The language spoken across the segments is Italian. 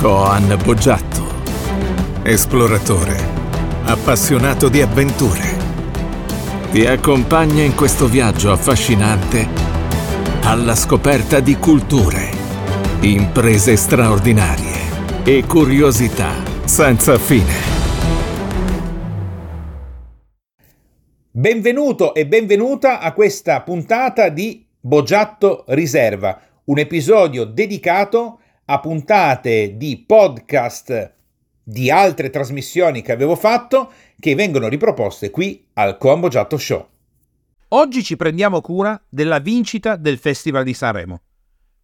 Coan Boggiatto, esploratore, appassionato di avventure. Ti accompagna in questo viaggio affascinante alla scoperta di culture, imprese straordinarie e curiosità senza fine. Benvenuto e benvenuta a questa puntata di Boggiatto Riserva, un episodio dedicato a puntate di podcast di altre trasmissioni che avevo fatto che vengono riproposte qui al Combo Giatto Show. Oggi ci prendiamo cura della vincita del Festival di Sanremo.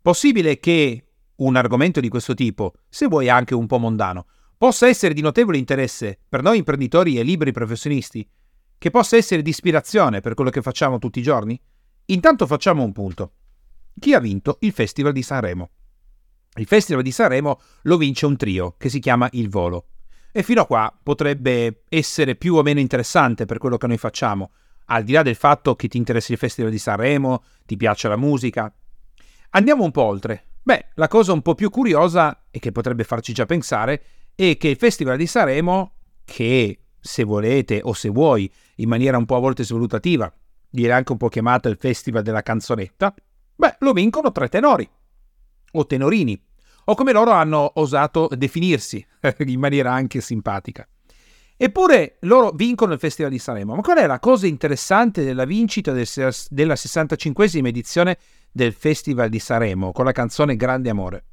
Possibile che un argomento di questo tipo, se vuoi anche un po' mondano, possa essere di notevole interesse per noi imprenditori e liberi professionisti, che possa essere di ispirazione per quello che facciamo tutti i giorni? Intanto facciamo un punto. Chi ha vinto il Festival di Sanremo? Il Festival di Sanremo lo vince un trio che si chiama Il Volo. E fino a qua potrebbe essere più o meno interessante per quello che noi facciamo, al di là del fatto che ti interessi il Festival di Sanremo, ti piace la musica. Andiamo un po' oltre. Beh, la cosa un po' più curiosa e che potrebbe farci già pensare è che il Festival di Sanremo, che se volete o se vuoi, in maniera un po' a volte svalutativa, viene anche un po' chiamato il Festival della canzonetta, beh, lo vincono tre tenori o tenorini, o come loro hanno osato definirsi, in maniera anche simpatica. Eppure loro vincono il Festival di Sanremo. Ma qual è la cosa interessante della vincita del, della 65esima edizione del Festival di Sanremo con la canzone Grande Amore?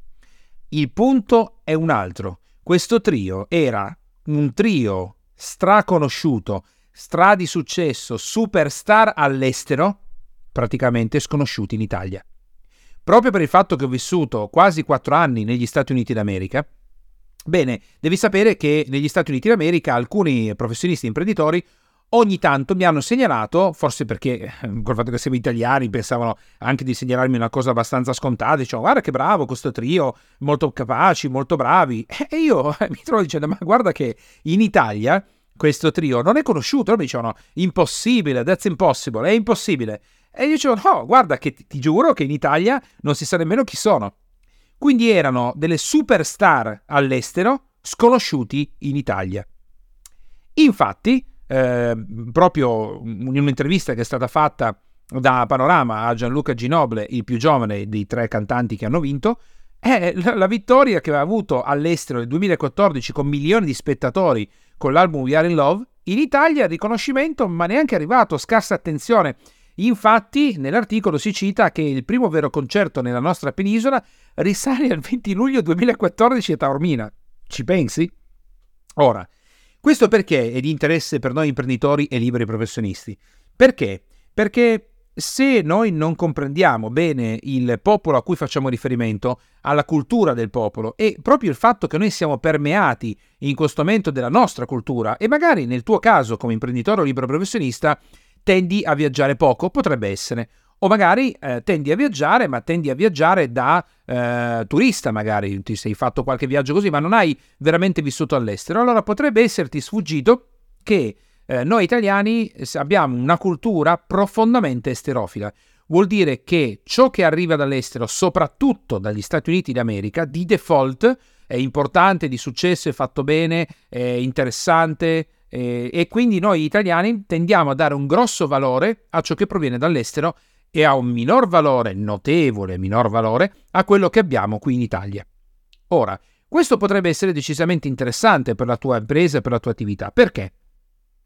Il punto è un altro. Questo trio era un trio straconosciuto, stra di successo, superstar all'estero, praticamente sconosciuti in Italia. Proprio per il fatto che ho vissuto quasi quattro anni negli Stati Uniti d'America, bene, devi sapere che negli Stati Uniti d'America alcuni professionisti imprenditori ogni tanto mi hanno segnalato, forse perché eh, col fatto che siamo italiani pensavano anche di segnalarmi una cosa abbastanza scontata, dicevano guarda che bravo questo trio, molto capaci, molto bravi, e io mi trovo dicendo ma guarda che in Italia questo trio non è conosciuto, loro mi dicevano impossibile, that's impossible, è impossibile. E io dicevo, no, guarda che ti, ti giuro che in Italia non si sa nemmeno chi sono. Quindi erano delle superstar all'estero sconosciuti in Italia. Infatti, eh, proprio in un'intervista che è stata fatta da Panorama a Gianluca Ginoble, il più giovane dei tre cantanti che hanno vinto, è la vittoria che aveva avuto all'estero nel 2014 con milioni di spettatori con l'album We Are in Love. In Italia il riconoscimento ma neanche arrivato, scarsa attenzione. Infatti, nell'articolo si cita che il primo vero concerto nella nostra penisola risale al 20 luglio 2014 a Taormina. Ci pensi? Ora, questo perché è di interesse per noi imprenditori e liberi professionisti? Perché? Perché se noi non comprendiamo bene il popolo a cui facciamo riferimento, alla cultura del popolo e proprio il fatto che noi siamo permeati in questo momento della nostra cultura e magari nel tuo caso come imprenditore o libero professionista tendi a viaggiare poco, potrebbe essere. O magari eh, tendi a viaggiare, ma tendi a viaggiare da eh, turista, magari ti sei fatto qualche viaggio così, ma non hai veramente vissuto all'estero. Allora potrebbe esserti sfuggito che eh, noi italiani abbiamo una cultura profondamente esterofila. Vuol dire che ciò che arriva dall'estero, soprattutto dagli Stati Uniti d'America, di default è importante, di successo, è fatto bene, è interessante, eh, e quindi noi italiani tendiamo a dare un grosso valore a ciò che proviene dall'estero e a un minor valore, notevole minor valore, a quello che abbiamo qui in Italia. Ora, questo potrebbe essere decisamente interessante per la tua impresa e per la tua attività. Perché?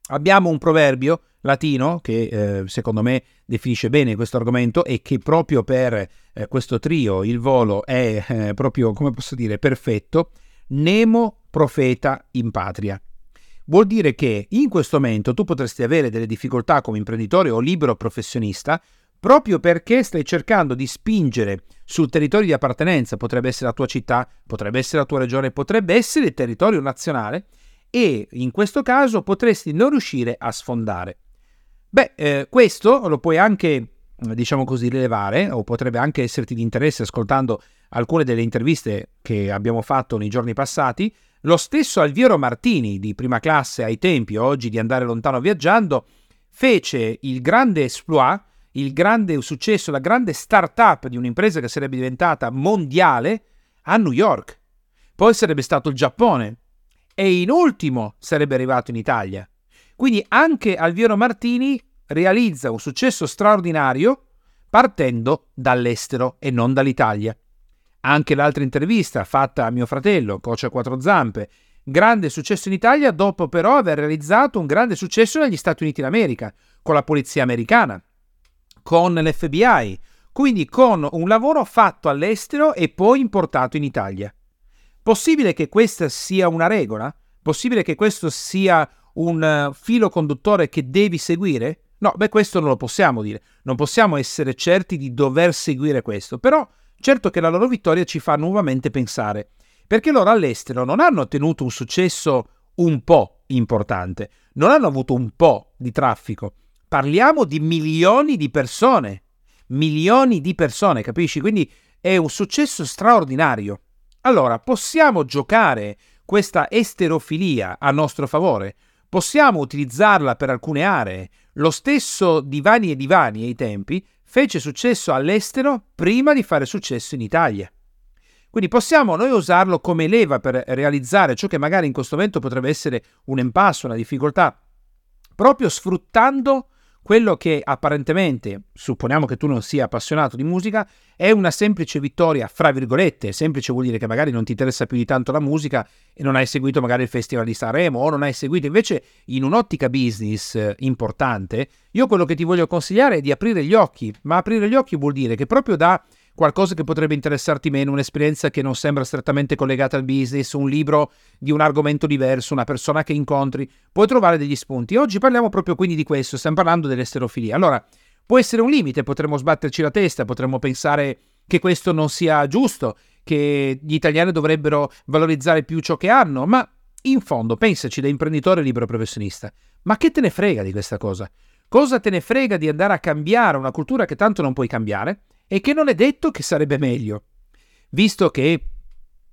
Abbiamo un proverbio latino che eh, secondo me definisce bene questo argomento e che proprio per eh, questo trio, il volo, è eh, proprio, come posso dire, perfetto. Nemo profeta in patria. Vuol dire che in questo momento tu potresti avere delle difficoltà come imprenditore o libero professionista proprio perché stai cercando di spingere sul territorio di appartenenza, potrebbe essere la tua città, potrebbe essere la tua regione, potrebbe essere il territorio nazionale e in questo caso potresti non riuscire a sfondare. Beh, eh, questo lo puoi anche, diciamo così, rilevare o potrebbe anche esserti di interesse ascoltando alcune delle interviste che abbiamo fatto nei giorni passati lo stesso Alviero Martini, di prima classe ai tempi, oggi di andare lontano viaggiando, fece il grande exploit, il grande successo, la grande start-up di un'impresa che sarebbe diventata mondiale a New York. poi sarebbe stato il Giappone e in ultimo sarebbe arrivato in Italia. Quindi anche Alviero Martini realizza un successo straordinario partendo dall'estero e non dall'Italia. Anche l'altra intervista fatta a mio fratello, Coach a quattro zampe, grande successo in Italia dopo però aver realizzato un grande successo negli Stati Uniti d'America, con la polizia americana, con l'FBI, quindi con un lavoro fatto all'estero e poi importato in Italia. Possibile che questa sia una regola? Possibile che questo sia un eh, filo conduttore che devi seguire? No, beh, questo non lo possiamo dire. Non possiamo essere certi di dover seguire questo. Però, certo che la loro vittoria ci fa nuovamente pensare. Perché loro all'estero non hanno ottenuto un successo un po' importante, non hanno avuto un po' di traffico. Parliamo di milioni di persone. Milioni di persone, capisci? Quindi è un successo straordinario. Allora, possiamo giocare questa esterofilia a nostro favore? Possiamo utilizzarla per alcune aree? Lo stesso Divani e Divani ai tempi fece successo all'estero prima di fare successo in Italia. Quindi possiamo noi usarlo come leva per realizzare ciò che magari in questo momento potrebbe essere un impasso, una difficoltà, proprio sfruttando quello che apparentemente, supponiamo che tu non sia appassionato di musica, è una semplice vittoria, fra virgolette, semplice vuol dire che magari non ti interessa più di tanto la musica e non hai seguito magari il Festival di Sanremo o non hai seguito. Invece in un'ottica business eh, importante, io quello che ti voglio consigliare è di aprire gli occhi, ma aprire gli occhi vuol dire che proprio da qualcosa che potrebbe interessarti meno, un'esperienza che non sembra strettamente collegata al business, un libro di un argomento diverso, una persona che incontri, puoi trovare degli spunti. Oggi parliamo proprio quindi di questo, stiamo parlando dell'esterofilia. Allora, può essere un limite, potremmo sbatterci la testa, potremmo pensare che questo non sia giusto, che gli italiani dovrebbero valorizzare più ciò che hanno, ma in fondo, pensaci da imprenditore libero professionista, ma che te ne frega di questa cosa? Cosa te ne frega di andare a cambiare una cultura che tanto non puoi cambiare? E che non è detto che sarebbe meglio. Visto che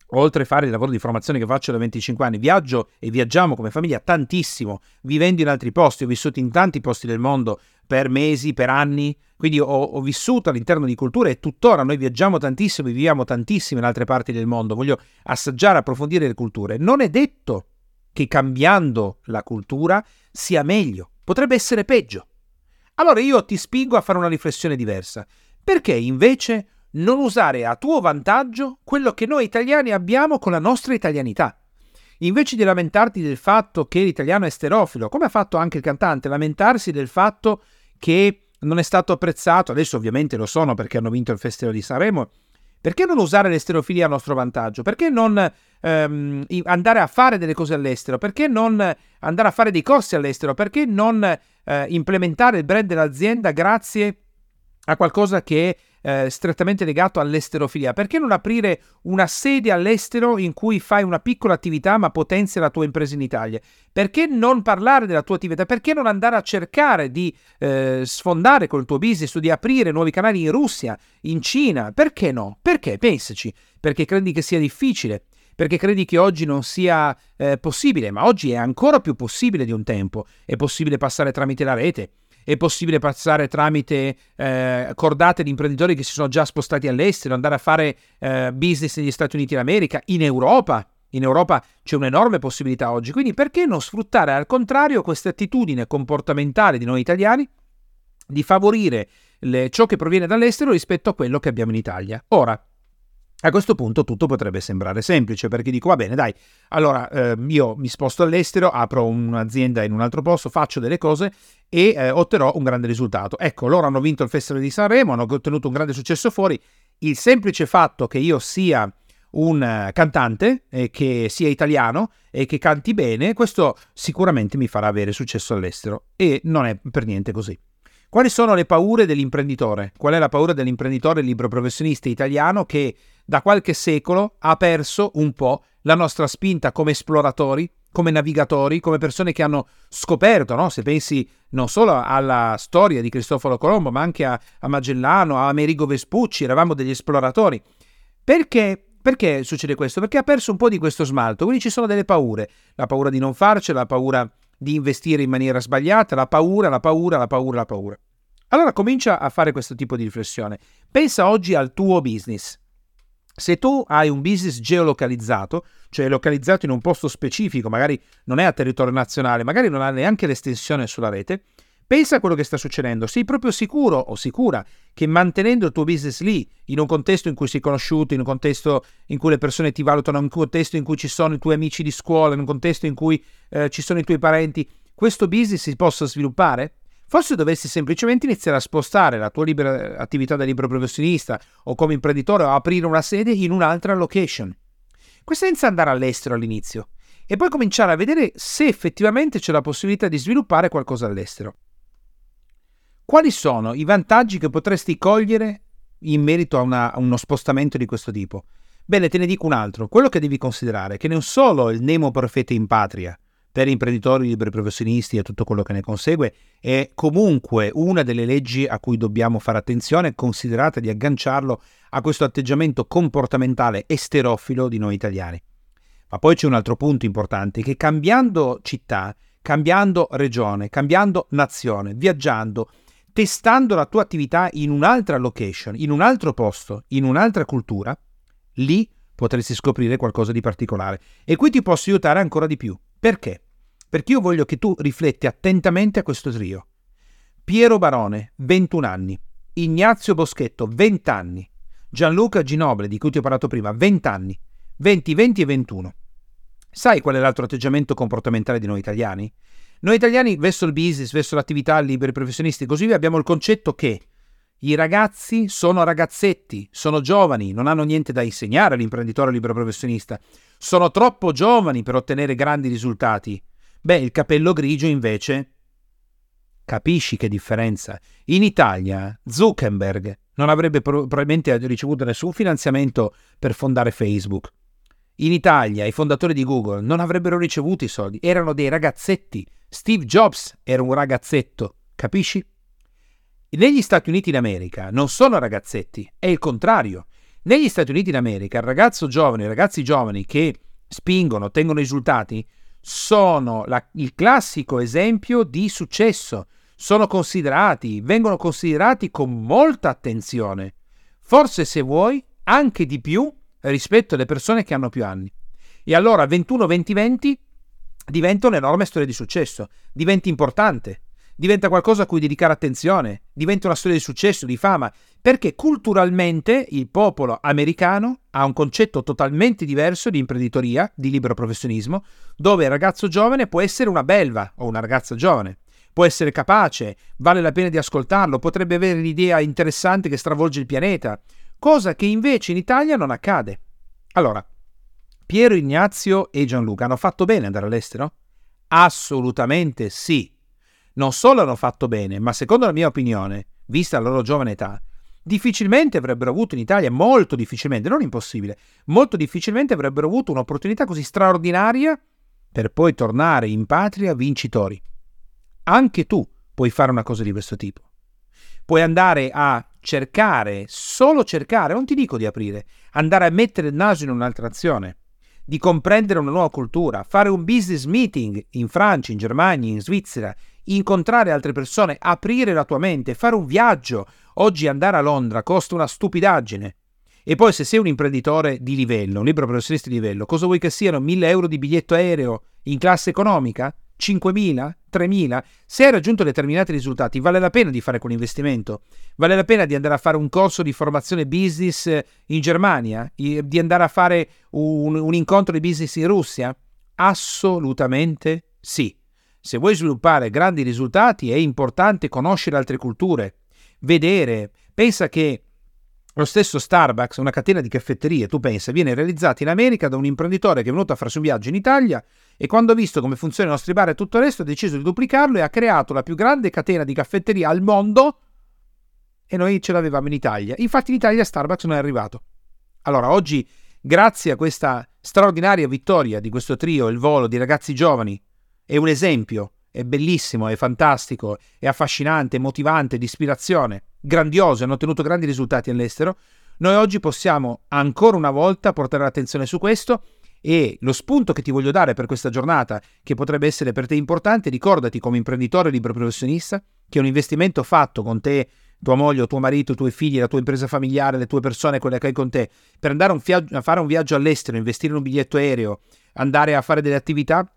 oltre a fare il lavoro di formazione che faccio da 25 anni, viaggio e viaggiamo come famiglia tantissimo, vivendo in altri posti, ho vissuto in tanti posti del mondo per mesi, per anni, quindi ho, ho vissuto all'interno di culture e tuttora noi viaggiamo tantissimo, viviamo tantissimo in altre parti del mondo, voglio assaggiare, approfondire le culture. Non è detto che cambiando la cultura sia meglio, potrebbe essere peggio. Allora io ti spingo a fare una riflessione diversa. Perché invece non usare a tuo vantaggio quello che noi italiani abbiamo con la nostra italianità? Invece di lamentarti del fatto che l'italiano è sterofilo, come ha fatto anche il cantante, lamentarsi del fatto che non è stato apprezzato, adesso ovviamente lo sono perché hanno vinto il Festival di Sanremo, perché non usare l'esterofilia a nostro vantaggio? Perché non ehm, andare a fare delle cose all'estero? Perché non andare a fare dei corsi all'estero? Perché non eh, implementare il brand dell'azienda grazie a qualcosa che è eh, strettamente legato all'esterofilia. Perché non aprire una sede all'estero in cui fai una piccola attività ma potenzia la tua impresa in Italia? Perché non parlare della tua attività? Perché non andare a cercare di eh, sfondare col tuo business o di aprire nuovi canali in Russia, in Cina? Perché no? Perché? Pensaci. Perché credi che sia difficile? perché credi che oggi non sia eh, possibile, ma oggi è ancora più possibile di un tempo. È possibile passare tramite la rete, è possibile passare tramite eh, cordate di imprenditori che si sono già spostati all'estero, andare a fare eh, business negli Stati Uniti d'America, in Europa. In Europa c'è un'enorme possibilità oggi, quindi perché non sfruttare al contrario questa attitudine comportamentale di noi italiani di favorire le, ciò che proviene dall'estero rispetto a quello che abbiamo in Italia? Ora, a questo punto tutto potrebbe sembrare semplice perché dico va bene dai, allora eh, io mi sposto all'estero, apro un'azienda in un altro posto, faccio delle cose e eh, otterrò un grande risultato. Ecco, loro hanno vinto il Festival di Sanremo, hanno ottenuto un grande successo fuori. Il semplice fatto che io sia un cantante, eh, che sia italiano e che canti bene, questo sicuramente mi farà avere successo all'estero e non è per niente così. Quali sono le paure dell'imprenditore? Qual è la paura dell'imprenditore libero professionista italiano che da qualche secolo ha perso un po' la nostra spinta come esploratori, come navigatori, come persone che hanno scoperto, no? se pensi non solo alla storia di Cristoforo Colombo, ma anche a, a Magellano, a Amerigo Vespucci, eravamo degli esploratori. Perché perché succede questo? Perché ha perso un po' di questo smalto, quindi ci sono delle paure, la paura di non farcela, la paura di investire in maniera sbagliata, la paura, la paura, la paura, la paura. Allora comincia a fare questo tipo di riflessione. Pensa oggi al tuo business. Se tu hai un business geolocalizzato, cioè localizzato in un posto specifico, magari non è a territorio nazionale, magari non ha neanche l'estensione sulla rete, pensa a quello che sta succedendo. Sei proprio sicuro o sicura che mantenendo il tuo business lì, in un contesto in cui sei conosciuto, in un contesto in cui le persone ti valutano, in un contesto in cui ci sono i tuoi amici di scuola, in un contesto in cui eh, ci sono i tuoi parenti, questo business si possa sviluppare? Forse dovresti semplicemente iniziare a spostare la tua libera attività da libero professionista o come imprenditore o aprire una sede in un'altra location. Questo senza andare all'estero all'inizio e poi cominciare a vedere se effettivamente c'è la possibilità di sviluppare qualcosa all'estero. Quali sono i vantaggi che potresti cogliere in merito a, una, a uno spostamento di questo tipo? Bene, te ne dico un altro. Quello che devi considerare è che non solo il Nemo Profeta in patria, per imprenditori, liberi professionisti e tutto quello che ne consegue, è comunque una delle leggi a cui dobbiamo fare attenzione, considerata di agganciarlo a questo atteggiamento comportamentale esterofilo di noi italiani. Ma poi c'è un altro punto importante, che cambiando città, cambiando regione, cambiando nazione, viaggiando, testando la tua attività in un'altra location, in un altro posto, in un'altra cultura, lì potresti scoprire qualcosa di particolare. E qui ti posso aiutare ancora di più. Perché? Perché io voglio che tu rifletti attentamente a questo trio. Piero Barone, 21 anni. Ignazio Boschetto, 20 anni. Gianluca Ginoble, di cui ti ho parlato prima, 20 anni. 20, 20 e 21. Sai qual è l'altro atteggiamento comportamentale di noi italiani? Noi italiani, verso il business, verso l'attività liberi professionisti, così via, abbiamo il concetto che i ragazzi sono ragazzetti, sono giovani, non hanno niente da insegnare all'imprenditore libero professionista, sono troppo giovani per ottenere grandi risultati. Beh, il capello grigio invece... Capisci che differenza? In Italia Zuckerberg non avrebbe pro- probabilmente ricevuto nessun finanziamento per fondare Facebook. In Italia i fondatori di Google non avrebbero ricevuto i soldi, erano dei ragazzetti. Steve Jobs era un ragazzetto, capisci? Negli Stati Uniti d'America non sono ragazzetti, è il contrario. Negli Stati Uniti d'America il ragazzo giovane, i ragazzi giovani che spingono, ottengono risultati, sono la, il classico esempio di successo. Sono considerati, vengono considerati con molta attenzione. Forse se vuoi anche di più rispetto alle persone che hanno più anni. E allora 21-20-20 diventa un'enorme storia di successo, diventa importante diventa qualcosa a cui dedicare attenzione, diventa una storia di successo, di fama, perché culturalmente il popolo americano ha un concetto totalmente diverso di imprenditoria, di libero professionismo, dove il ragazzo giovane può essere una belva o una ragazza giovane, può essere capace, vale la pena di ascoltarlo, potrebbe avere l'idea interessante che stravolge il pianeta, cosa che invece in Italia non accade. Allora, Piero Ignazio e Gianluca hanno fatto bene andare all'estero? Assolutamente sì non solo hanno fatto bene, ma secondo la mia opinione, vista la loro giovane età, difficilmente avrebbero avuto in Italia, molto difficilmente, non impossibile, molto difficilmente avrebbero avuto un'opportunità così straordinaria per poi tornare in patria vincitori. Anche tu puoi fare una cosa di questo tipo. Puoi andare a cercare, solo cercare, non ti dico di aprire, andare a mettere il naso in un'altra azione, di comprendere una nuova cultura, fare un business meeting in Francia, in Germania, in Svizzera, incontrare altre persone, aprire la tua mente, fare un viaggio. Oggi andare a Londra costa una stupidaggine. E poi se sei un imprenditore di livello, un libero professionista di livello, cosa vuoi che siano 1000 euro di biglietto aereo in classe economica? 5.000? 3.000? Se hai raggiunto determinati risultati, vale la pena di fare quell'investimento? Vale la pena di andare a fare un corso di formazione business in Germania? Di andare a fare un, un incontro di business in Russia? Assolutamente sì. Se vuoi sviluppare grandi risultati è importante conoscere altre culture, vedere. Pensa che lo stesso Starbucks, una catena di caffetterie, tu pensa, viene realizzata in America da un imprenditore che è venuto a farsi un viaggio in Italia e quando ha visto come funzionano i nostri bar e tutto il resto ha deciso di duplicarlo e ha creato la più grande catena di caffetterie al mondo e noi ce l'avevamo in Italia. Infatti in Italia Starbucks non è arrivato. Allora oggi, grazie a questa straordinaria vittoria di questo trio, il volo di ragazzi giovani è un esempio, è bellissimo, è fantastico, è affascinante, è motivante, di ispirazione, grandioso, hanno ottenuto grandi risultati all'estero. Noi oggi possiamo ancora una volta portare l'attenzione su questo e lo spunto che ti voglio dare per questa giornata, che potrebbe essere per te importante, ricordati come imprenditore libero professionista che un investimento fatto con te tua moglie tuo marito, i tuoi figli, la tua impresa familiare, le tue persone, quelle che hai con te, per andare un fia- a fare un viaggio all'estero, investire in un biglietto aereo, andare a fare delle attività,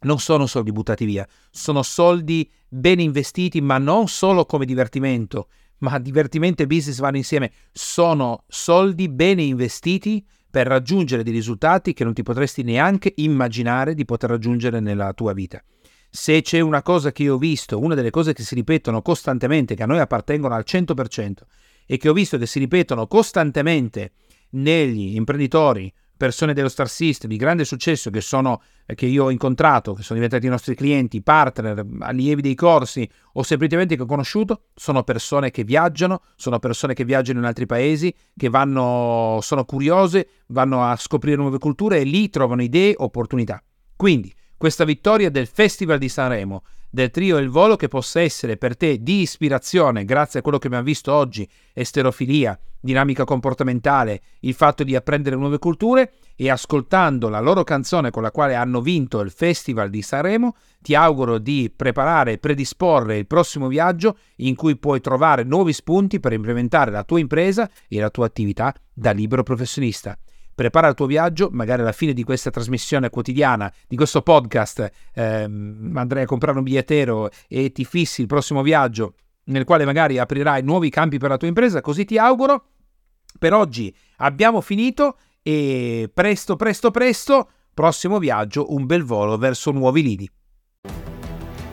non sono soldi buttati via, sono soldi ben investiti, ma non solo come divertimento, ma divertimento e business vanno insieme, sono soldi bene investiti per raggiungere dei risultati che non ti potresti neanche immaginare di poter raggiungere nella tua vita. Se c'è una cosa che io ho visto, una delle cose che si ripetono costantemente, che a noi appartengono al 100% e che ho visto che si ripetono costantemente negli imprenditori, persone dello Star System di grande successo che, sono, che io ho incontrato, che sono diventati i nostri clienti, partner, allievi dei corsi o semplicemente che ho conosciuto, sono persone che viaggiano, sono persone che viaggiano in altri paesi, che vanno, sono curiose, vanno a scoprire nuove culture e lì trovano idee, opportunità. Quindi, questa vittoria del Festival di Sanremo del trio Il Volo che possa essere per te di ispirazione grazie a quello che abbiamo visto oggi, esterofilia, dinamica comportamentale, il fatto di apprendere nuove culture e ascoltando la loro canzone con la quale hanno vinto il Festival di Sanremo, ti auguro di preparare e predisporre il prossimo viaggio in cui puoi trovare nuovi spunti per implementare la tua impresa e la tua attività da libero professionista prepara il tuo viaggio, magari alla fine di questa trasmissione quotidiana, di questo podcast, ehm, andrai a comprare un bigliettiero e ti fissi il prossimo viaggio nel quale magari aprirai nuovi campi per la tua impresa, così ti auguro. Per oggi abbiamo finito e presto, presto, presto, prossimo viaggio, un bel volo verso nuovi lidi.